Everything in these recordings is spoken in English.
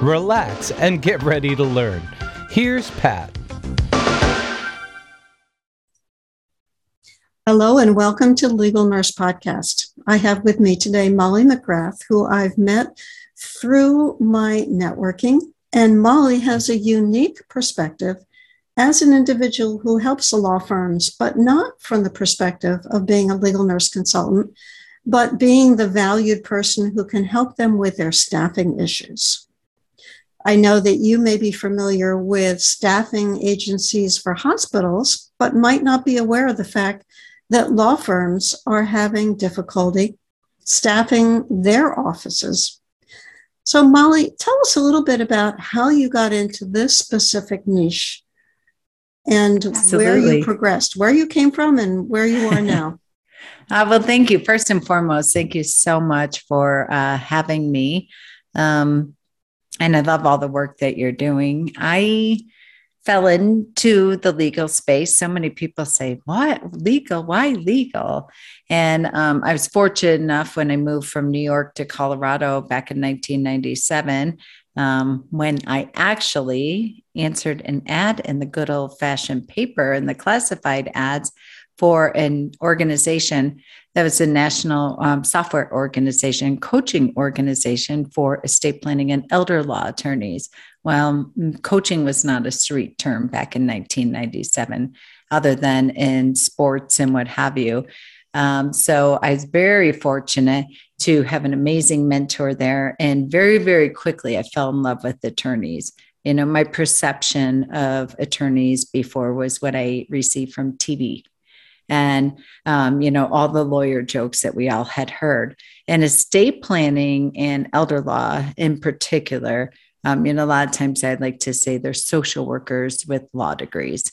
relax, and get ready to learn. Here's Pat. Hello and welcome to Legal Nurse Podcast. I have with me today Molly McGrath, who I've met through my networking. And Molly has a unique perspective as an individual who helps the law firms, but not from the perspective of being a legal nurse consultant, but being the valued person who can help them with their staffing issues. I know that you may be familiar with staffing agencies for hospitals, but might not be aware of the fact that law firms are having difficulty staffing their offices. So, Molly, tell us a little bit about how you got into this specific niche and Absolutely. where you progressed, where you came from, and where you are now. uh, well, thank you. First and foremost, thank you so much for uh, having me. Um, and I love all the work that you're doing. I fell into the legal space. So many people say, What legal? Why legal? And um, I was fortunate enough when I moved from New York to Colorado back in 1997, um, when I actually answered an ad in the good old fashioned paper in the classified ads for an organization that was a national um, software organization, coaching organization for estate planning and elder law attorneys. Well, coaching was not a street term back in 1997, other than in sports and what have you. Um, so I was very fortunate to have an amazing mentor there. And very, very quickly, I fell in love with attorneys. You know, my perception of attorneys before was what I received from TV and um, you know all the lawyer jokes that we all had heard. And estate planning and elder law in particular um, you know a lot of times i'd like to say they're social workers with law degrees.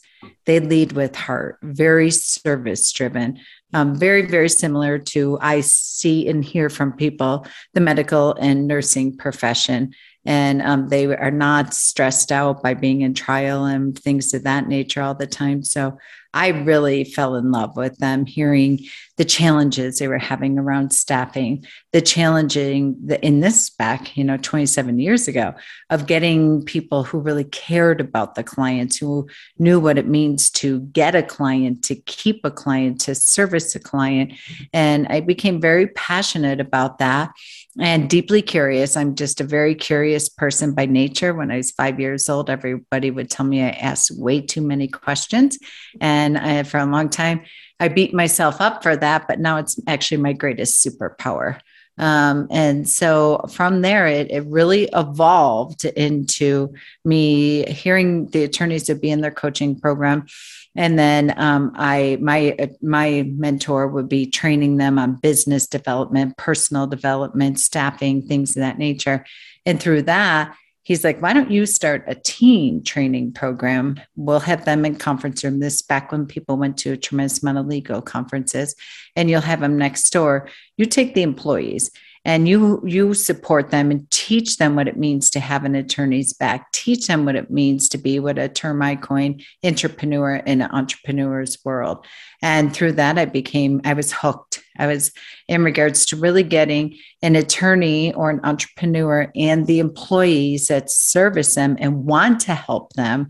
They lead with heart very service driven um, very very similar to i see and hear from people the medical and nursing profession. And um, they are not stressed out by being in trial and things of that nature all the time. So I really fell in love with them, hearing the challenges they were having around staffing, the challenging the, in this back, you know, 27 years ago, of getting people who really cared about the clients, who knew what it means to get a client, to keep a client, to service a client. And I became very passionate about that and deeply curious. I'm just a very curious person by nature. When I was five years old, everybody would tell me I asked way too many questions. And I, for a long time, I beat myself up for that, but now it's actually my greatest superpower. Um, and so from there, it, it really evolved into me hearing the attorneys to be in their coaching program and then um, I my my mentor would be training them on business development, personal development, staffing, things of that nature. And through that, he's like, why don't you start a teen training program? We'll have them in conference room. This back when people went to a tremendous amount of legal conferences, and you'll have them next door. You take the employees and you you support them and teach them what it means to have an attorney's back. Teach them what it means to be what a term i coin intrapreneur in an entrepreneur's world. And through that i became i was hooked. I was in regards to really getting an attorney or an entrepreneur and the employees that service them and want to help them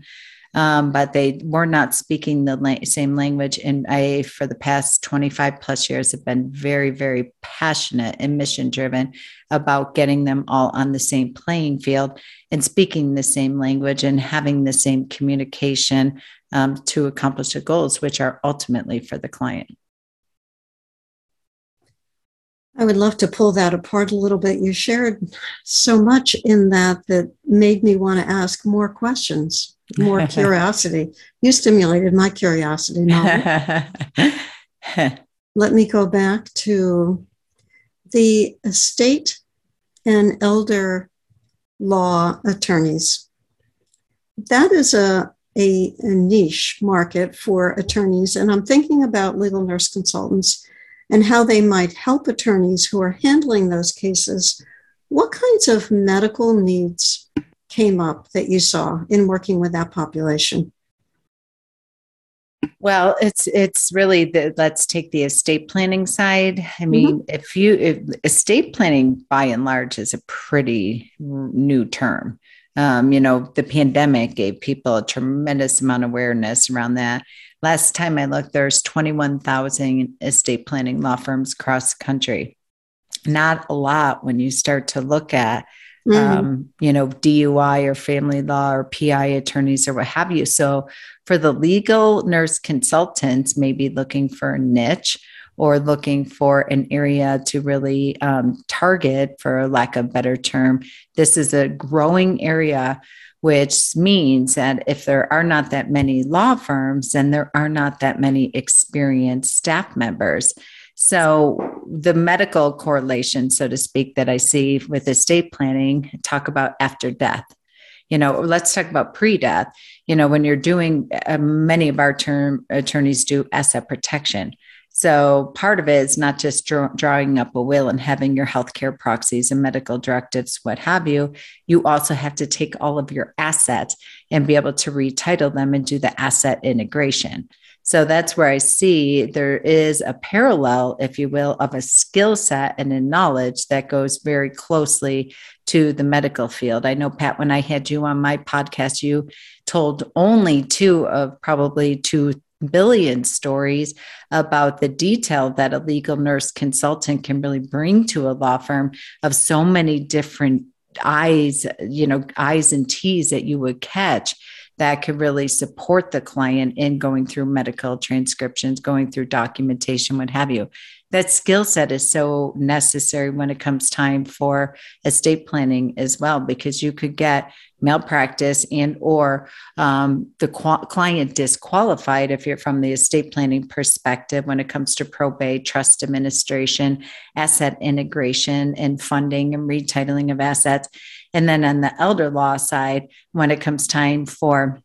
um, but they were not speaking the la- same language. And I, for the past 25 plus years, have been very, very passionate and mission driven about getting them all on the same playing field and speaking the same language and having the same communication um, to accomplish the goals, which are ultimately for the client. I would love to pull that apart a little bit. You shared so much in that that made me want to ask more questions more curiosity. You stimulated my curiosity. Let me go back to the estate and elder law attorneys. That is a, a, a, niche market for attorneys. And I'm thinking about legal nurse consultants and how they might help attorneys who are handling those cases. What kinds of medical needs came up that you saw in working with that population? Well, it's it's really the let's take the estate planning side. I mm-hmm. mean, mm-hmm. if you if estate planning by and large is a pretty new term. Um, you know, the pandemic gave people a tremendous amount of awareness around that. Last time I looked, there's 21,000 estate planning law firms across the country. Not a lot when you start to look at mm-hmm. um, you know, DUI or family law or PI attorneys or what have you. So for the legal nurse consultants, maybe looking for a niche or looking for an area to really um, target, for lack of better term, this is a growing area which means that if there are not that many law firms, then there are not that many experienced staff members. So, the medical correlation, so to speak, that I see with estate planning, talk about after death. You know, let's talk about pre death. You know, when you're doing, uh, many of our term attorneys do asset protection. So part of it is not just draw, drawing up a will and having your healthcare proxies and medical directives, what have you. You also have to take all of your assets and be able to retitle them and do the asset integration. So that's where I see there is a parallel, if you will, of a skill set and a knowledge that goes very closely to the medical field. I know, Pat, when I had you on my podcast, you told only two of probably two billion stories about the detail that a legal nurse consultant can really bring to a law firm of so many different eyes, you know, I's and T's that you would catch that could really support the client in going through medical transcriptions, going through documentation, what have you. That skill set is so necessary when it comes time for estate planning as well, because you could get malpractice and or um, the client disqualified if you're from the estate planning perspective when it comes to probate trust administration asset integration and funding and retitling of assets and then on the elder law side, when it comes time for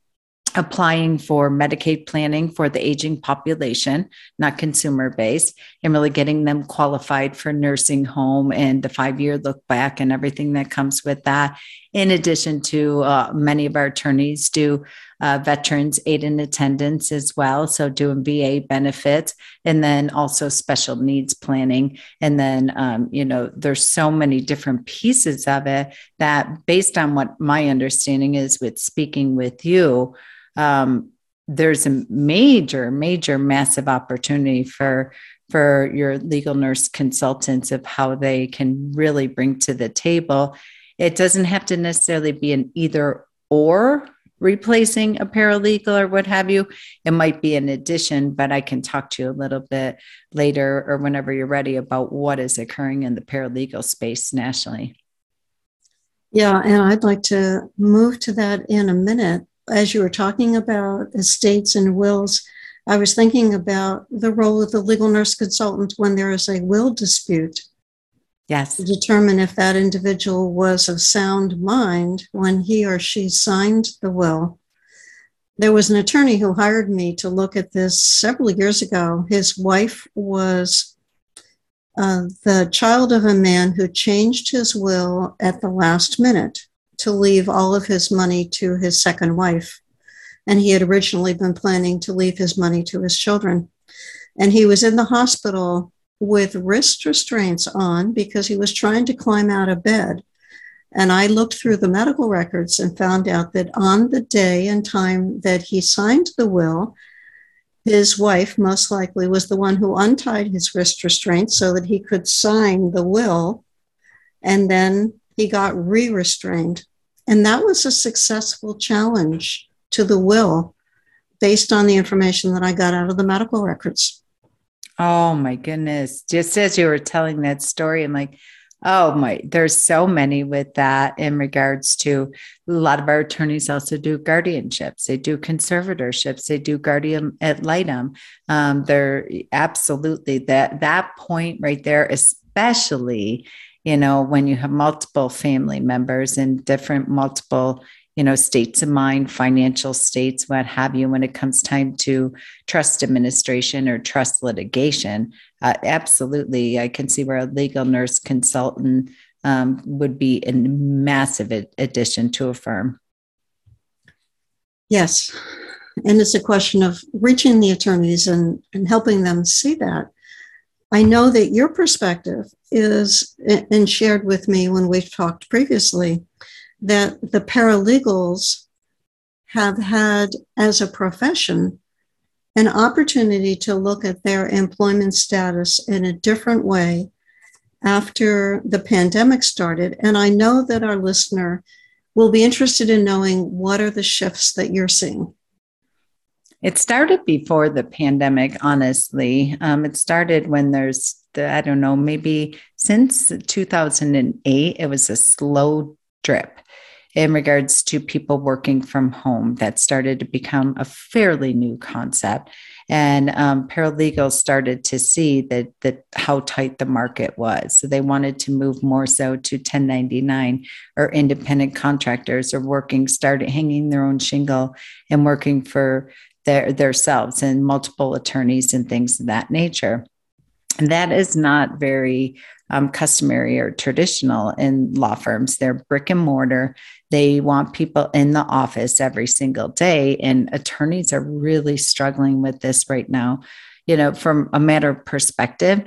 applying for Medicaid planning for the aging population, not consumer based, and really getting them qualified for nursing home and the five year look back and everything that comes with that. In addition to uh, many of our attorneys do uh, veterans aid in attendance as well. So doing VA benefits and then also special needs planning. And then, um, you know, there's so many different pieces of it that based on what my understanding is with speaking with you, um, there's a major, major, massive opportunity for for your legal nurse consultants of how they can really bring to the table. It doesn't have to necessarily be an either or replacing a paralegal or what have you. It might be an addition, but I can talk to you a little bit later or whenever you're ready about what is occurring in the paralegal space nationally. Yeah, and I'd like to move to that in a minute as you were talking about estates and wills, I was thinking about the role of the legal nurse consultant when there is a will dispute. Yes. To determine if that individual was of sound mind when he or she signed the will. There was an attorney who hired me to look at this several years ago. His wife was uh, the child of a man who changed his will at the last minute to leave all of his money to his second wife. And he had originally been planning to leave his money to his children. And he was in the hospital with wrist restraints on because he was trying to climb out of bed. And I looked through the medical records and found out that on the day and time that he signed the will, his wife most likely was the one who untied his wrist restraints so that he could sign the will. And then he got re restrained. And that was a successful challenge to the will based on the information that I got out of the medical records. Oh my goodness. Just as you were telling that story, I'm like, oh my, there's so many with that in regards to a lot of our attorneys also do guardianships, they do conservatorships, they do guardian ad litem. Um, they're absolutely that that point right there, especially you know, when you have multiple family members and different multiple you know states of mind financial states what have you when it comes time to trust administration or trust litigation uh, absolutely. I can see where a legal nurse consultant um, would be a massive addition to a firm. Yes. And it's a question of reaching the attorneys and, and helping them see that. I know that your perspective is and shared with me when we've talked previously that the paralegals have had as a profession an opportunity to look at their employment status in a different way after the pandemic started. And I know that our listener will be interested in knowing what are the shifts that you're seeing. It started before the pandemic, honestly. Um, it started when there's, the, I don't know, maybe since 2008, it was a slow drip in regards to people working from home. That started to become a fairly new concept. And um, paralegals started to see that, that how tight the market was. So they wanted to move more so to 1099 or independent contractors or working, started hanging their own shingle and working for their themselves and multiple attorneys and things of that nature. And that is not very um, customary or traditional in law firms. They're brick and mortar. They want people in the office every single day. And attorneys are really struggling with this right now. You know, from a matter of perspective,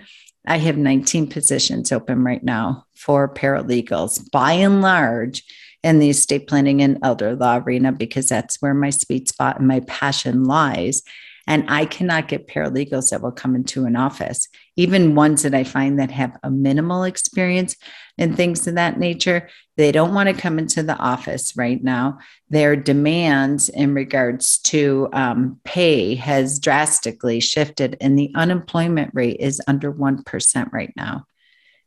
I have 19 positions open right now for paralegals. By and large, in the estate planning and elder law arena, because that's where my sweet spot and my passion lies. And I cannot get paralegals that will come into an office, even ones that I find that have a minimal experience and things of that nature. They don't want to come into the office right now. Their demands in regards to um, pay has drastically shifted, and the unemployment rate is under 1% right now.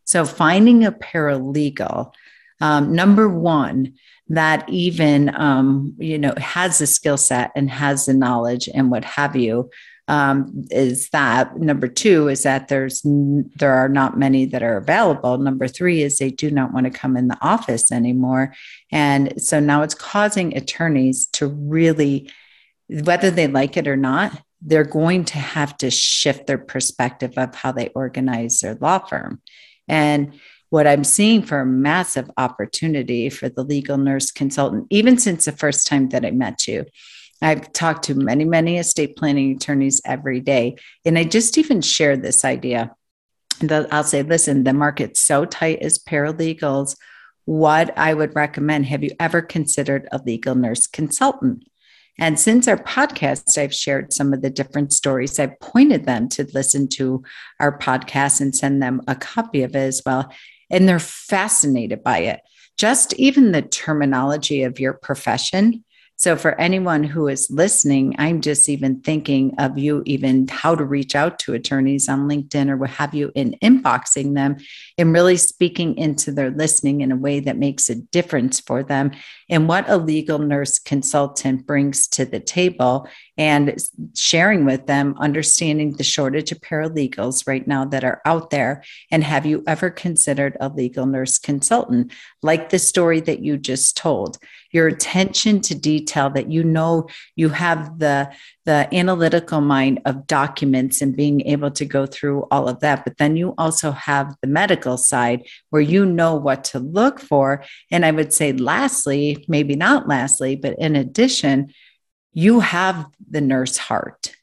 So, finding a paralegal, um, number one, that even um, you know has the skill set and has the knowledge and what have you um, is that number two is that there's there are not many that are available. Number three is they do not want to come in the office anymore. And so now it's causing attorneys to really whether they like it or not they're going to have to shift their perspective of how they organize their law firm. And what I'm seeing for a massive opportunity for the legal nurse consultant, even since the first time that I met you. I've talked to many, many estate planning attorneys every day. And I just even shared this idea. that I'll say, listen, the market's so tight as paralegals. What I would recommend have you ever considered a legal nurse consultant? And since our podcast, I've shared some of the different stories. I've pointed them to listen to our podcast and send them a copy of it as well and they're fascinated by it. Just even the terminology of your profession so, for anyone who is listening, I'm just even thinking of you, even how to reach out to attorneys on LinkedIn or what have you, in inboxing them and really speaking into their listening in a way that makes a difference for them and what a legal nurse consultant brings to the table and sharing with them, understanding the shortage of paralegals right now that are out there. And have you ever considered a legal nurse consultant, like the story that you just told? Your attention to detail that you know you have the the analytical mind of documents and being able to go through all of that. But then you also have the medical side where you know what to look for. And i would say lastly maybe not lastly but in addition you have the nurse heart.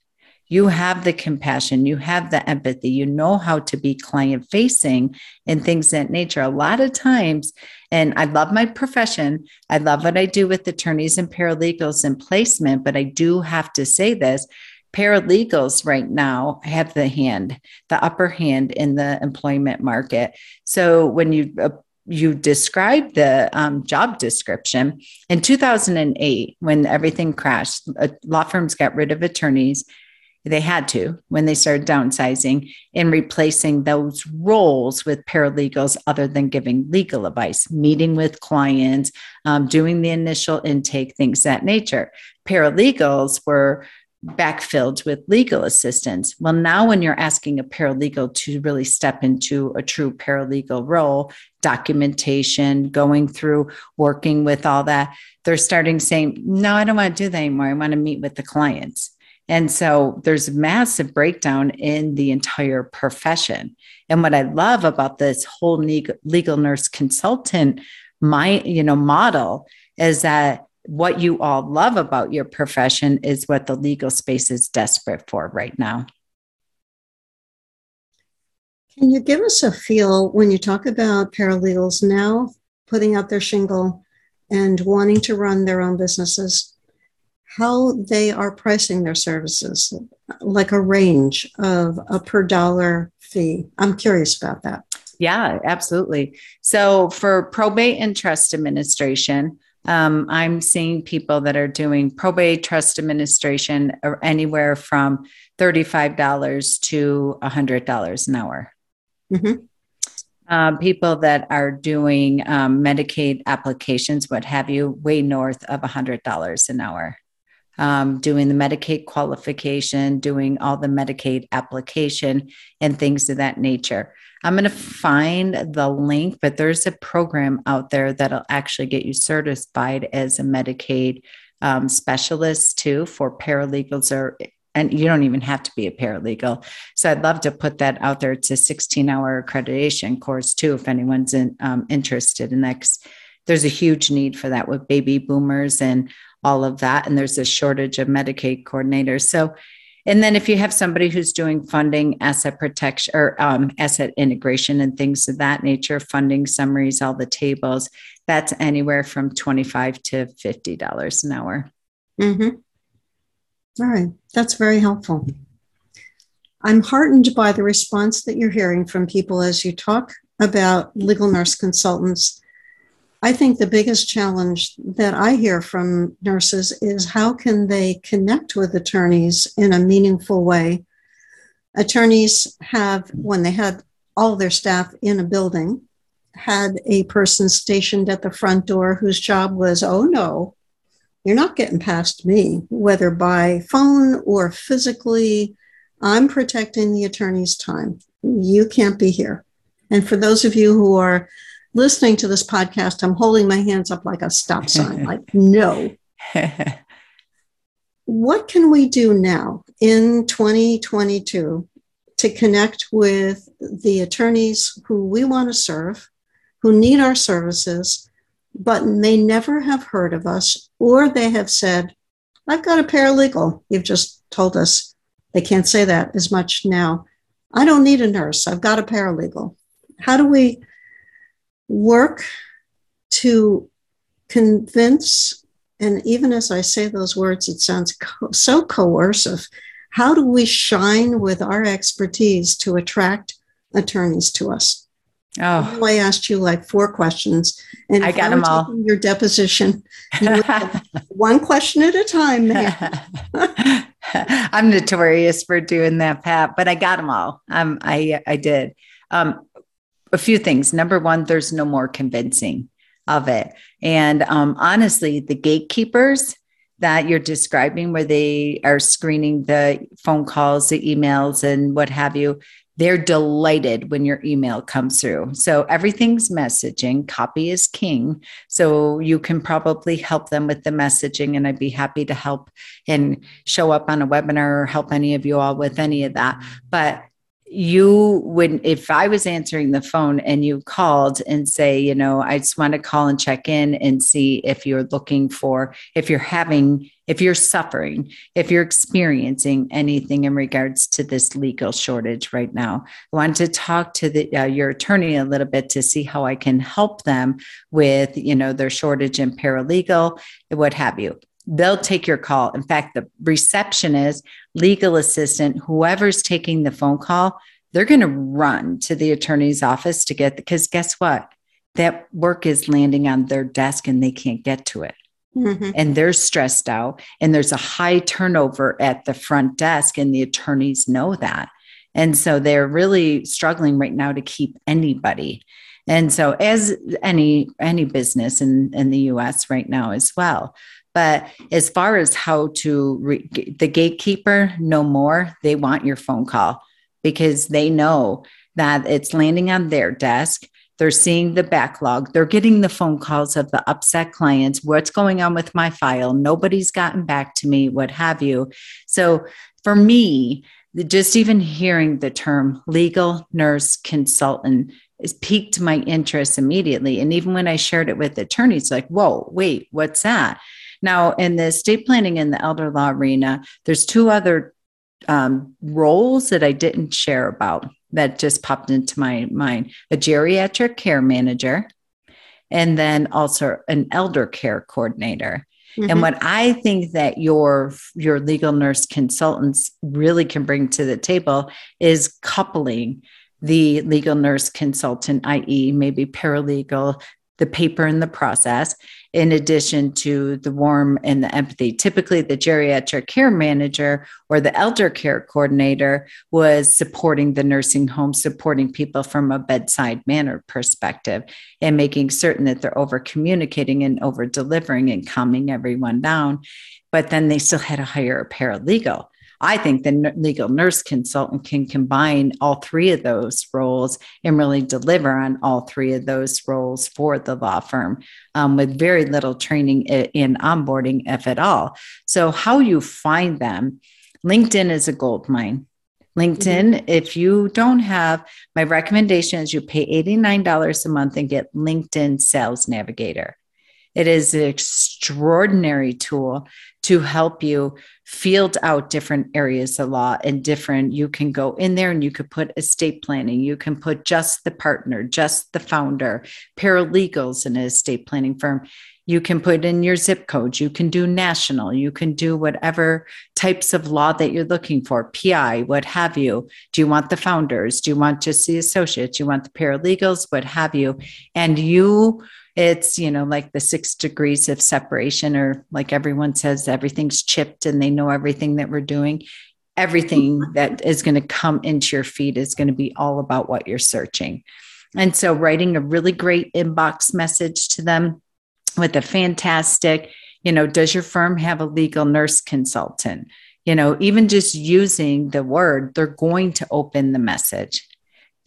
You have the compassion, you have the empathy, you know how to be client facing and things that nature. A lot of times, and I love my profession, I love what I do with attorneys and paralegals and placement, but I do have to say this paralegals right now have the hand, the upper hand in the employment market. So when you uh, you described the um, job description in 2008 when everything crashed uh, law firms got rid of attorneys they had to when they started downsizing and replacing those roles with paralegals other than giving legal advice meeting with clients um, doing the initial intake things that nature paralegals were backfilled with legal assistants. Well, now when you're asking a paralegal to really step into a true paralegal role, documentation, going through, working with all that, they're starting saying, no, I don't want to do that anymore. I want to meet with the clients. And so there's a massive breakdown in the entire profession. And what I love about this whole legal nurse consultant my you know model is that what you all love about your profession is what the legal space is desperate for right now. Can you give us a feel when you talk about paralegals now putting out their shingle and wanting to run their own businesses, how they are pricing their services, like a range of a per dollar fee? I'm curious about that. Yeah, absolutely. So for probate and trust administration, um, I'm seeing people that are doing probate trust administration anywhere from $35 to $100 an hour. Mm-hmm. Uh, people that are doing um, Medicaid applications, what have you, way north of $100 an hour. Um, doing the Medicaid qualification, doing all the Medicaid application, and things of that nature. I'm going to find the link, but there's a program out there that'll actually get you certified as a Medicaid um, specialist too for paralegals or and you don't even have to be a paralegal. So I'd love to put that out there. It's a 16 hour accreditation course too, if anyone's in, um, interested in that. There's a huge need for that with baby boomers and all of that. And there's a shortage of Medicaid coordinators. So and then if you have somebody who's doing funding, asset protection, or um, asset integration and things of that nature, funding summaries, all the tables, that's anywhere from twenty-five to fifty dollars an hour. Mm-hmm. All right, that's very helpful. I'm heartened by the response that you're hearing from people as you talk about legal nurse consultants I think the biggest challenge that I hear from nurses is how can they connect with attorneys in a meaningful way? Attorneys have, when they had all their staff in a building, had a person stationed at the front door whose job was, oh no, you're not getting past me, whether by phone or physically. I'm protecting the attorney's time. You can't be here. And for those of you who are listening to this podcast, I'm holding my hands up like a stop sign, like, no. what can we do now in 2022 to connect with the attorneys who we want to serve, who need our services, but may never have heard of us, or they have said, I've got a paralegal. You've just told us they can't say that as much now. I don't need a nurse. I've got a paralegal. How do we work to convince, and even as I say those words, it sounds co- so coercive. How do we shine with our expertise to attract attorneys to us? Oh, I asked you like four questions, and I got I them all. Your deposition, you one question at a time. I'm notorious for doing that, Pat, but I got them all. Um, I I did. Um, a few things. Number one, there's no more convincing of it. And um, honestly, the gatekeepers that you're describing, where they are screening the phone calls, the emails, and what have you, they're delighted when your email comes through. So everything's messaging, copy is king. So you can probably help them with the messaging, and I'd be happy to help and show up on a webinar or help any of you all with any of that. But you would if i was answering the phone and you called and say you know i just want to call and check in and see if you're looking for if you're having if you're suffering if you're experiencing anything in regards to this legal shortage right now. I want to talk to the, uh, your attorney a little bit to see how i can help them with you know their shortage in paralegal what have you they'll take your call. In fact, the receptionist, legal assistant, whoever's taking the phone call, they're going to run to the attorney's office to get because guess what? That work is landing on their desk and they can't get to it. Mm-hmm. And they're stressed out, and there's a high turnover at the front desk, and the attorneys know that. And so they're really struggling right now to keep anybody. And so as any any business in, in the US right now as well. But as far as how to re- the gatekeeper, no more. They want your phone call because they know that it's landing on their desk. They're seeing the backlog. They're getting the phone calls of the upset clients. What's going on with my file? Nobody's gotten back to me, what have you. So for me, just even hearing the term legal nurse consultant is piqued my interest immediately. And even when I shared it with attorneys, like, whoa, wait, what's that? Now, in the estate planning and the elder law arena, there's two other um, roles that I didn't share about that just popped into my mind a geriatric care manager, and then also an elder care coordinator. Mm-hmm. And what I think that your your legal nurse consultants really can bring to the table is coupling the legal nurse consultant, i.e., maybe paralegal, the paper and the process, in addition to the warm and the empathy. Typically, the geriatric care manager or the elder care coordinator was supporting the nursing home, supporting people from a bedside manner perspective, and making certain that they're over communicating and over delivering and calming everyone down. But then they still had to hire a paralegal. I think the legal nurse consultant can combine all three of those roles and really deliver on all three of those roles for the law firm um, with very little training in onboarding, if at all. So, how you find them, LinkedIn is a gold mine. LinkedIn, mm-hmm. if you don't have, my recommendation is you pay $89 a month and get LinkedIn Sales Navigator. It is an extraordinary tool to help you field out different areas of law and different you can go in there and you could put estate planning. You can put just the partner just the founder paralegals in an estate planning firm. You can put in your zip code you can do national. You can do whatever types of law that you're looking for pi what have you. Do you want the founders? Do you want just the associates? Do you want the paralegals? What have you? And you it's you know like the six degrees of separation or like everyone says everything's chipped and they know everything that we're doing. Everything that is going to come into your feed is going to be all about what you're searching. And so writing a really great inbox message to them with a fantastic you know does your firm have a legal nurse consultant? You know even just using the word they're going to open the message.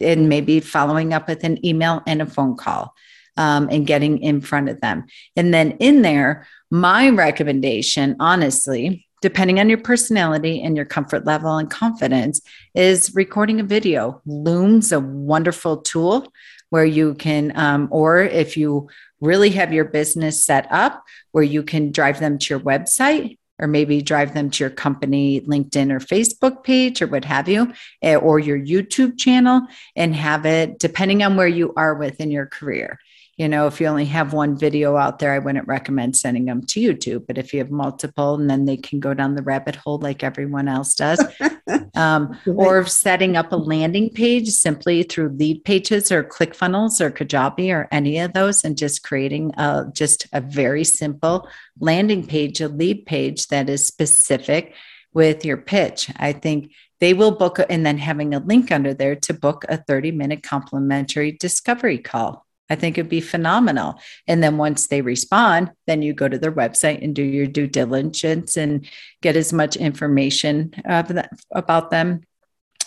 And maybe following up with an email and a phone call um, and getting in front of them. And then in there, my recommendation, honestly, depending on your personality and your comfort level and confidence, is recording a video. Loom's a wonderful tool where you can, um, or if you really have your business set up, where you can drive them to your website or maybe drive them to your company LinkedIn or Facebook page or what have you, eh, or your YouTube channel and have it depending on where you are within your career you know, if you only have one video out there, I wouldn't recommend sending them to YouTube. But if you have multiple, and then they can go down the rabbit hole like everyone else does, um, or setting up a landing page simply through lead pages or ClickFunnels or Kajabi or any of those, and just creating a, just a very simple landing page, a lead page that is specific with your pitch. I think they will book, and then having a link under there to book a 30 minute complimentary discovery call I think it'd be phenomenal. And then once they respond, then you go to their website and do your due diligence and get as much information about them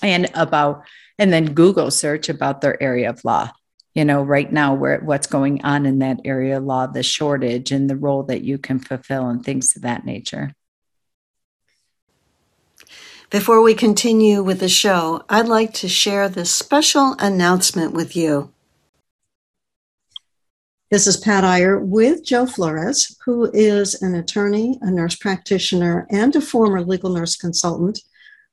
and about, and then Google search about their area of law. You know, right now, where what's going on in that area of law, the shortage and the role that you can fulfill, and things of that nature. Before we continue with the show, I'd like to share this special announcement with you. This is Pat Iyer with Joe Flores, who is an attorney, a nurse practitioner, and a former legal nurse consultant,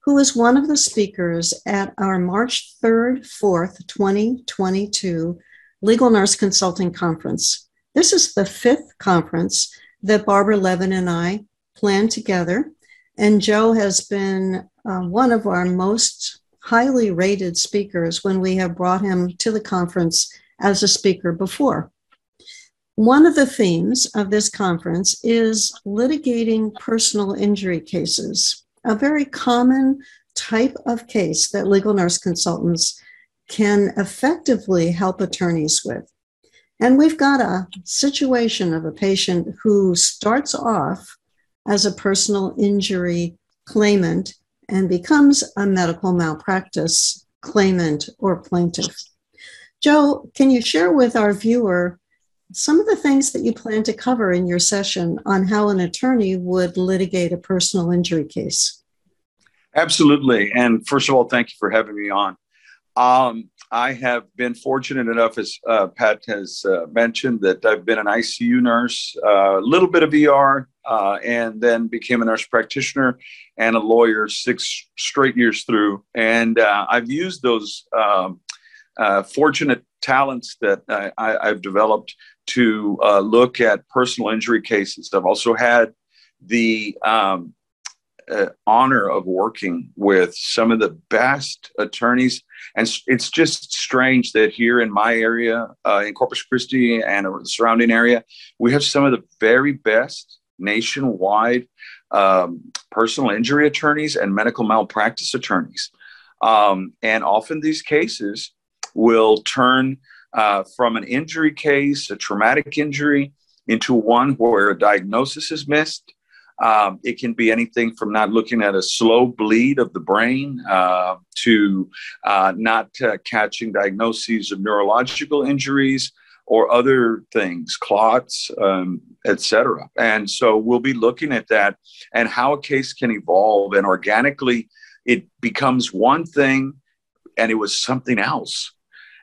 who is one of the speakers at our March 3rd, 4th, 2022 Legal Nurse Consulting Conference. This is the fifth conference that Barbara Levin and I planned together, and Joe has been uh, one of our most highly rated speakers when we have brought him to the conference as a speaker before. One of the themes of this conference is litigating personal injury cases, a very common type of case that legal nurse consultants can effectively help attorneys with. And we've got a situation of a patient who starts off as a personal injury claimant and becomes a medical malpractice claimant or plaintiff. Joe, can you share with our viewer some of the things that you plan to cover in your session on how an attorney would litigate a personal injury case? Absolutely. And first of all, thank you for having me on. Um, I have been fortunate enough, as uh, Pat has uh, mentioned, that I've been an ICU nurse, a uh, little bit of ER, uh, and then became a nurse practitioner and a lawyer six straight years through. And uh, I've used those um, uh, fortunate talents that I, have developed to look at personal injury cases. I've also had the um, uh, honor of working with some of the best attorneys. And it's just strange that here in my area, uh, in Corpus Christi and the surrounding area, we have some of the very best nationwide um, personal injury attorneys and medical malpractice attorneys. Um, and often these cases will turn uh, from an injury case, a traumatic injury, into one where a diagnosis is missed um, it can be anything from not looking at a slow bleed of the brain uh, to uh, not uh, catching diagnoses of neurological injuries or other things, clots, um, etc. And so we'll be looking at that and how a case can evolve and organically it becomes one thing and it was something else.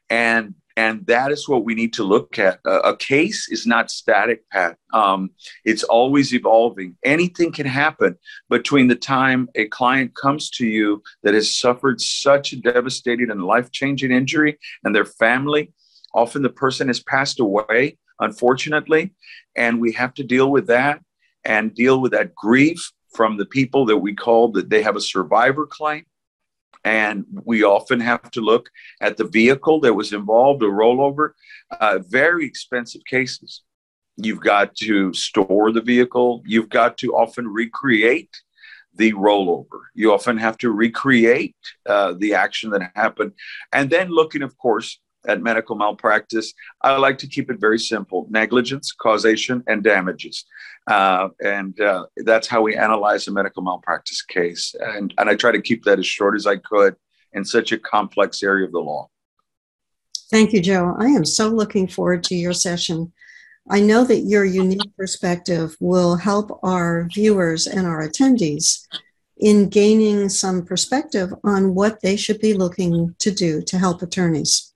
And and that is what we need to look at. a case is not static, Pat. Um, it's always evolving. Anything can happen between the time a client comes to you that has suffered such a devastating and life changing injury and their family. Often the person has passed away, unfortunately, and we have to deal with that and deal with that grief from the people that we call that they have a survivor claim and we often have to look at the vehicle that was involved, a rollover. Uh, very expensive cases. You've got to store the vehicle. You've got to often recreate the rollover. You often have to recreate uh, the action that happened. And then looking, of course, at medical malpractice, I like to keep it very simple negligence, causation, and damages. Uh, and uh, that's how we analyze a medical malpractice case. And, and I try to keep that as short as I could in such a complex area of the law. Thank you, Joe. I am so looking forward to your session. I know that your unique perspective will help our viewers and our attendees in gaining some perspective on what they should be looking to do to help attorneys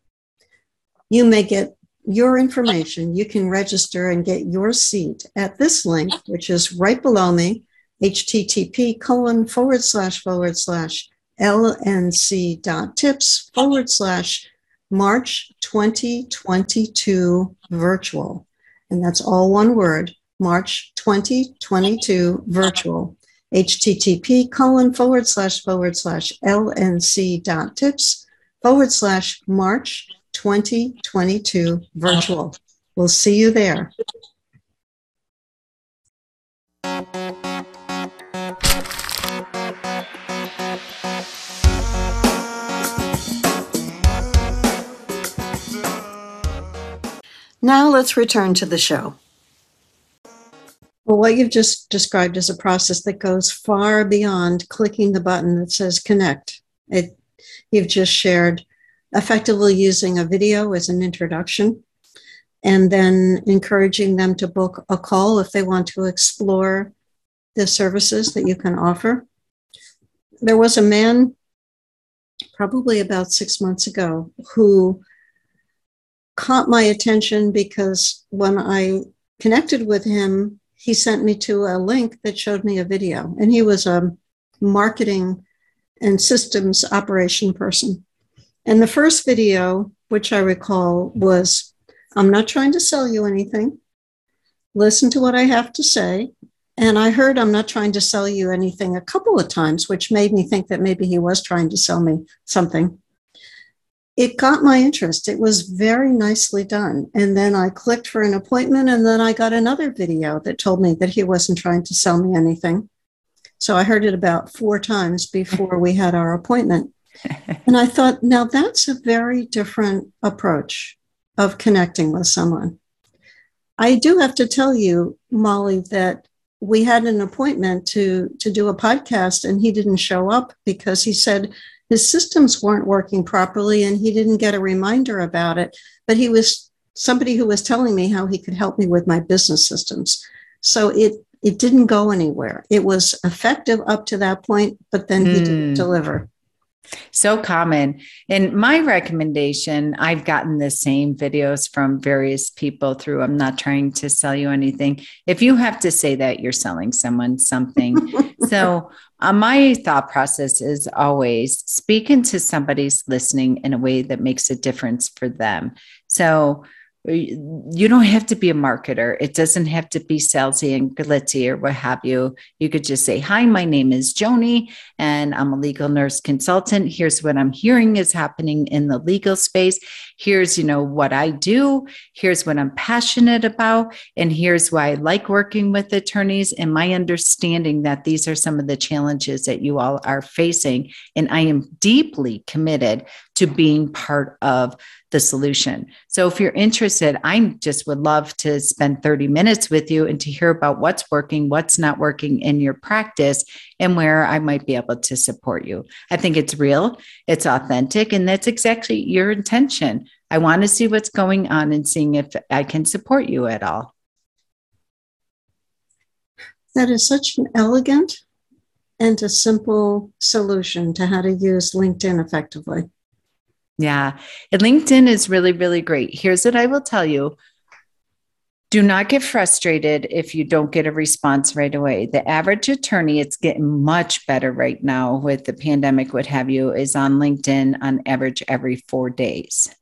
you may get your information. You can register and get your seat at this link, which is right below me, http colon forward slash forward slash lnc dot tips forward slash March 2022 virtual. And that's all one word, March 2022 virtual. http colon forward slash forward slash lnc dot tips forward slash March 2022 virtual. We'll see you there. Now let's return to the show. Well, what you've just described is a process that goes far beyond clicking the button that says connect. It, you've just shared effectively using a video as an introduction and then encouraging them to book a call if they want to explore the services that you can offer. There was a man, probably about six months ago, who caught my attention because when I connected with him, he sent me to a link that showed me a video, and he was a marketing and systems operation person. And the first video, which I recall, was I'm not trying to sell you anything. Listen to what I have to say. And I heard I'm not trying to sell you anything a couple of times, which made me think that maybe he was trying to sell me something. It got my interest. It was very nicely done. And then I clicked for an appointment, and then I got another video that told me that he wasn't trying to sell me anything. So I heard it about four times before we had our appointment and I thought, now that's a very different approach of connecting with someone. I do have to tell you, Molly, that we had an appointment to to do a podcast and he didn't show up because he said his systems weren't working properly and he didn't get a reminder about it but he was somebody who was telling me how he could help me with my business systems so it it didn't go anywhere it was effective up to that point but then he didn't Mm. deliver So common. And my recommendation, I've gotten the same videos from various people through. I'm not trying to sell you anything. If you have to say that, you're selling someone something. so, uh, my thought process is always speaking to somebody's listening in a way that makes a difference for them. So, you don't have to be a marketer. It doesn't have to be salesy and glitzy or what have you. You could just say, Hi, my name is Joni, and I'm a legal nurse consultant. Here's what I'm hearing is happening in the legal space. Here's, you know, what I do. Here's what I'm passionate about. And here's why I like working with attorneys and my understanding that these are some of the challenges that you all are facing. And I am deeply committed to being part of the solution. So if you're interested, I just would love to spend 30 minutes with you and to hear about what's working, what's not working in your practice, and where I might be able to support you. I think it's real, it's authentic, and that's exactly your intention. I want to see what's going on and seeing if I can support you at all. that is such an elegant and a simple solution to how to use linkedin effectively Yeah. And LinkedIn is really, really great. Here's what I will tell you do not get frustrated if you don't get a response right away. The average attorney, it's getting much better right now with the pandemic, what have you, is on LinkedIn on average every four days.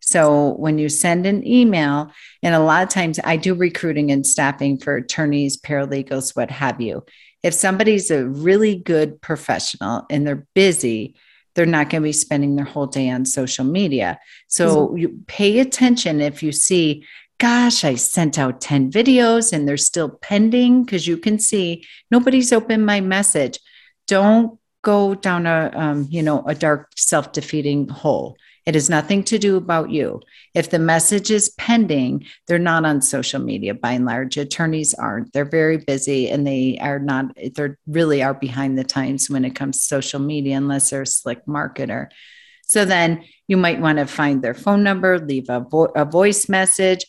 So when you send an email, and a lot of times I do recruiting and staffing for attorneys, paralegals, what have you. If somebody's a really good professional and they're busy, they're not going to be spending their whole day on social media. So you pay attention if you see, gosh, I sent out 10 videos and they're still pending because you can see nobody's opened my message. Don't go down a um, you know a dark self-defeating hole. It has nothing to do about you. If the message is pending, they're not on social media by and large. Attorneys aren't. They're very busy and they are not, they really are behind the times when it comes to social media, unless they're a slick marketer. So then you might want to find their phone number, leave a, vo- a voice message.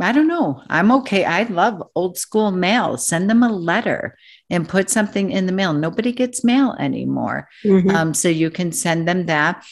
I don't know. I'm okay. I love old school mail. Send them a letter and put something in the mail. Nobody gets mail anymore. Mhm. Um, so you can send them that.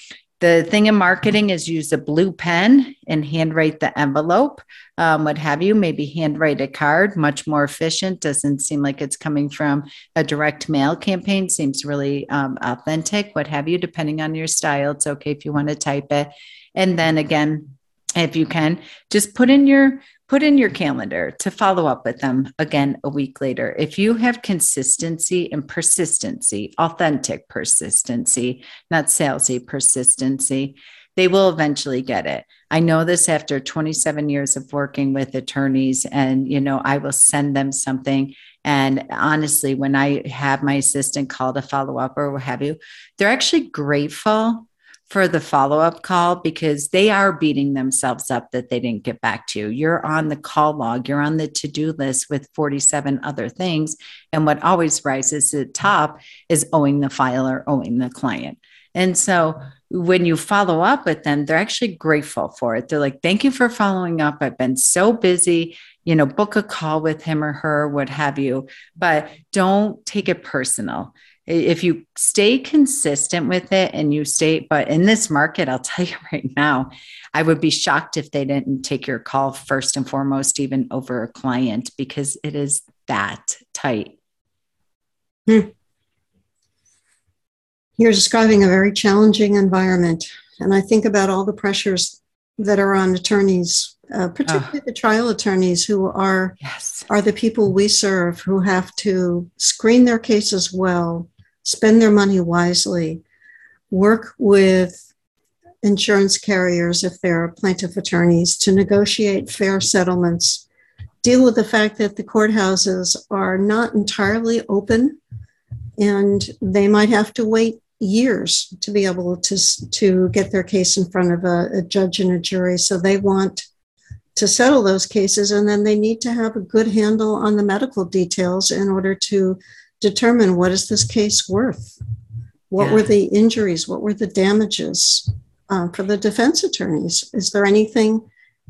The thing in marketing is use a blue pen and handwrite the envelope, um, what have you, maybe handwrite a card, much more efficient. Doesn't seem like it's coming from a direct mail campaign, seems really um, authentic, what have you, depending on your style. It's okay if you want to type it. And then again, if you can, just put in your put in your calendar to follow up with them again a week later. If you have consistency and persistency, authentic persistency, not salesy persistency, they will eventually get it. I know this after 27 years of working with attorneys and you know I will send them something and honestly when I have my assistant call to follow up or what have you, they're actually grateful for the follow up call because they are beating themselves up that they didn't get back to you. You're on the call log, you're on the to do list with 47 other things. And what always rises to the top is owing the file or owing the client. And so when you follow up with them, they're actually grateful for it. They're like, thank you for following up. I've been so busy, you know, book a call with him or her, what have you, but don't take it personal if you stay consistent with it and you stay but in this market i'll tell you right now i would be shocked if they didn't take your call first and foremost even over a client because it is that tight. You're describing a very challenging environment. And I think about all the pressures that are on attorneys, uh, particularly the trial attorneys who are, yes. are the people we serve who have to screen their cases well, spend their money wisely, work with insurance carriers if they're plaintiff attorneys to negotiate fair settlements, deal with the fact that the courthouses are not entirely open and they might have to wait years to be able to to get their case in front of a, a judge and a jury. So they want to settle those cases, and then they need to have a good handle on the medical details in order to determine what is this case worth. What yeah. were the injuries? What were the damages uh, for the defense attorneys? Is there anything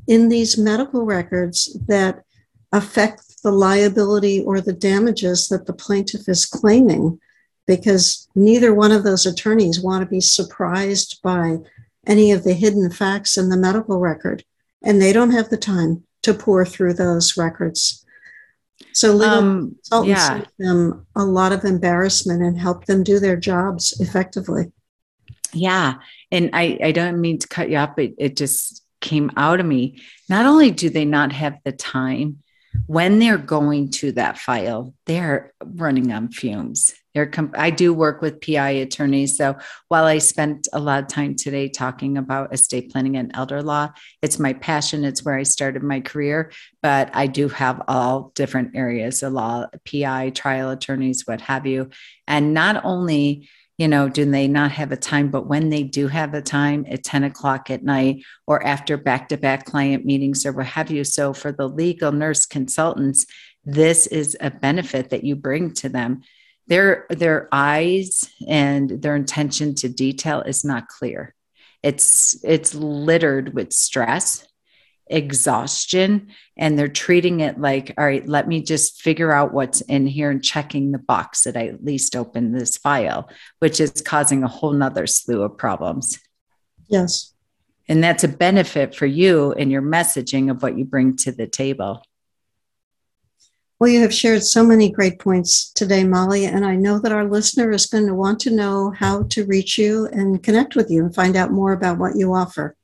in these medical records that affect the liability or the damages that the plaintiff is claiming? Because neither one of those attorneys want to be surprised by any of the hidden facts in the medical record, and they don't have the time to pour through those records. So legal um, consultants yeah. save them a lot of embarrassment and help them do their jobs effectively. Yeah. And I, I don't mean to cut you off, but it just came out of me. Not only do they not have the time, when they're going to that file, they're running on fumes. They're comp- I do work with PI attorneys. So while I spent a lot of time today talking about estate planning and elder law, it's my passion. It's where I started my career. But I do have all different areas of law, PI, trial attorneys, what have you. And not only you know, do they not have a time? But when they do have a time at 10 o'clock at night or after back to back client meetings or what have you. So for the legal nurse consultants, this is a benefit that you bring to them their their eyes and their intention to detail is not clear it's it's littered with stress exhaustion and they're treating it like all right let me just figure out what's in here and checking the box that i at least open this file which is causing a whole nother slew of problems. Yes. And that's a benefit for you and your messaging of what you bring to the table. Well, you have shared so many great points today, Molly, and I know that our listener is going to want to know how to reach you and connect with you and find out more about what you offer.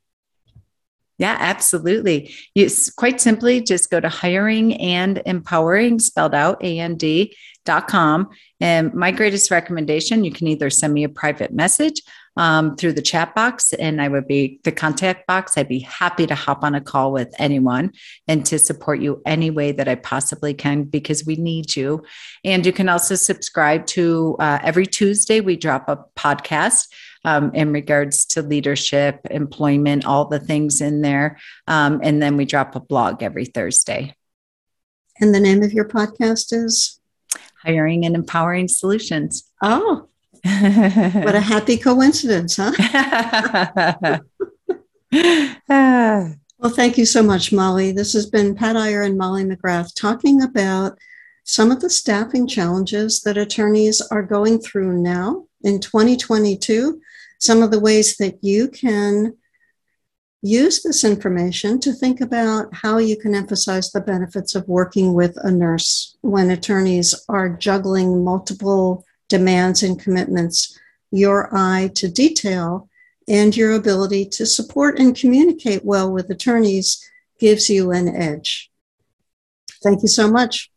Yeah, absolutely. You quite simply just go to hiring and empowering, spelled out A N D dot com. And my greatest recommendation, you can either send me a private message um, through the chat box and I would be the contact box. I'd be happy to hop on a call with anyone and to support you any way that I possibly can because we need you. And you can also subscribe to uh, every Tuesday, we drop a podcast. Um, in regards to leadership, employment, all the things in there. Um, and then we drop a blog every Thursday. And the name of your podcast is? Hiring and Empowering Solutions. Oh, what a happy coincidence, huh? well, thank you so much, Molly. This has been Pat Iyer and Molly McGrath talking about some of the staffing challenges that attorneys are going through now in 2022, some of the ways that you can use this information to think about how you can emphasize the benefits of working with a nurse when attorneys are juggling multiple demands and commitments, your eye to detail, and your ability to support and communicate well with attorneys gives you an edge. Thank you so much.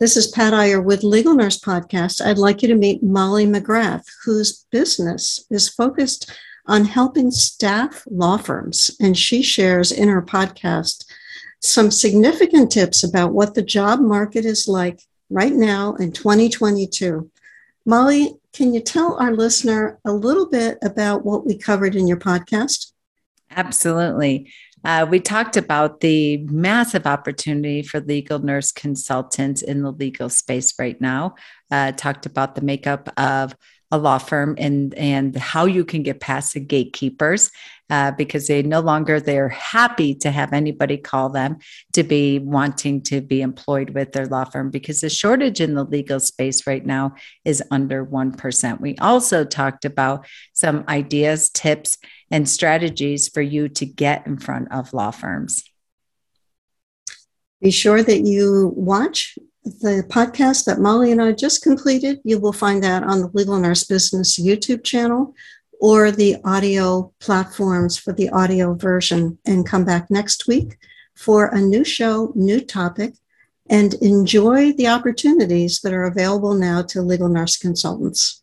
This is Pat Iyer with Legal Nurse Podcast. I'd like you to meet Molly McGrath, whose business is focused on helping staff law firms. And she shares in her podcast some significant tips about what the job market is like right now in 2022. Molly, can you tell our listener a little bit about what we covered in your podcast? Absolutely. Uh, we talked about the massive opportunity for legal nurse consultants in the legal space right now. Uh, talked about the makeup of a law firm and and how you can get past the gatekeepers uh, because they no longer they're happy to have anybody call them to be wanting to be employed with their law firm because the shortage in the legal space right now is under 1% we also talked about some ideas tips and strategies for you to get in front of law firms. Be sure that you watch the podcast that Molly and I just completed. You will find that on the Legal Nurse Business YouTube channel or the audio platforms for the audio version. And come back next week for a new show, new topic, and enjoy the opportunities that are available now to legal nurse consultants.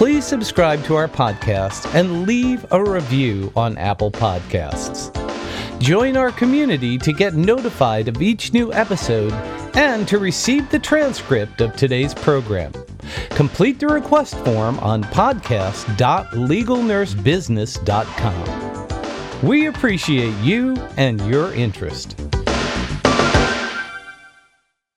Please subscribe to our podcast and leave a review on Apple Podcasts. Join our community to get notified of each new episode and to receive the transcript of today's program. Complete the request form on podcast.legalnursebusiness.com. We appreciate you and your interest.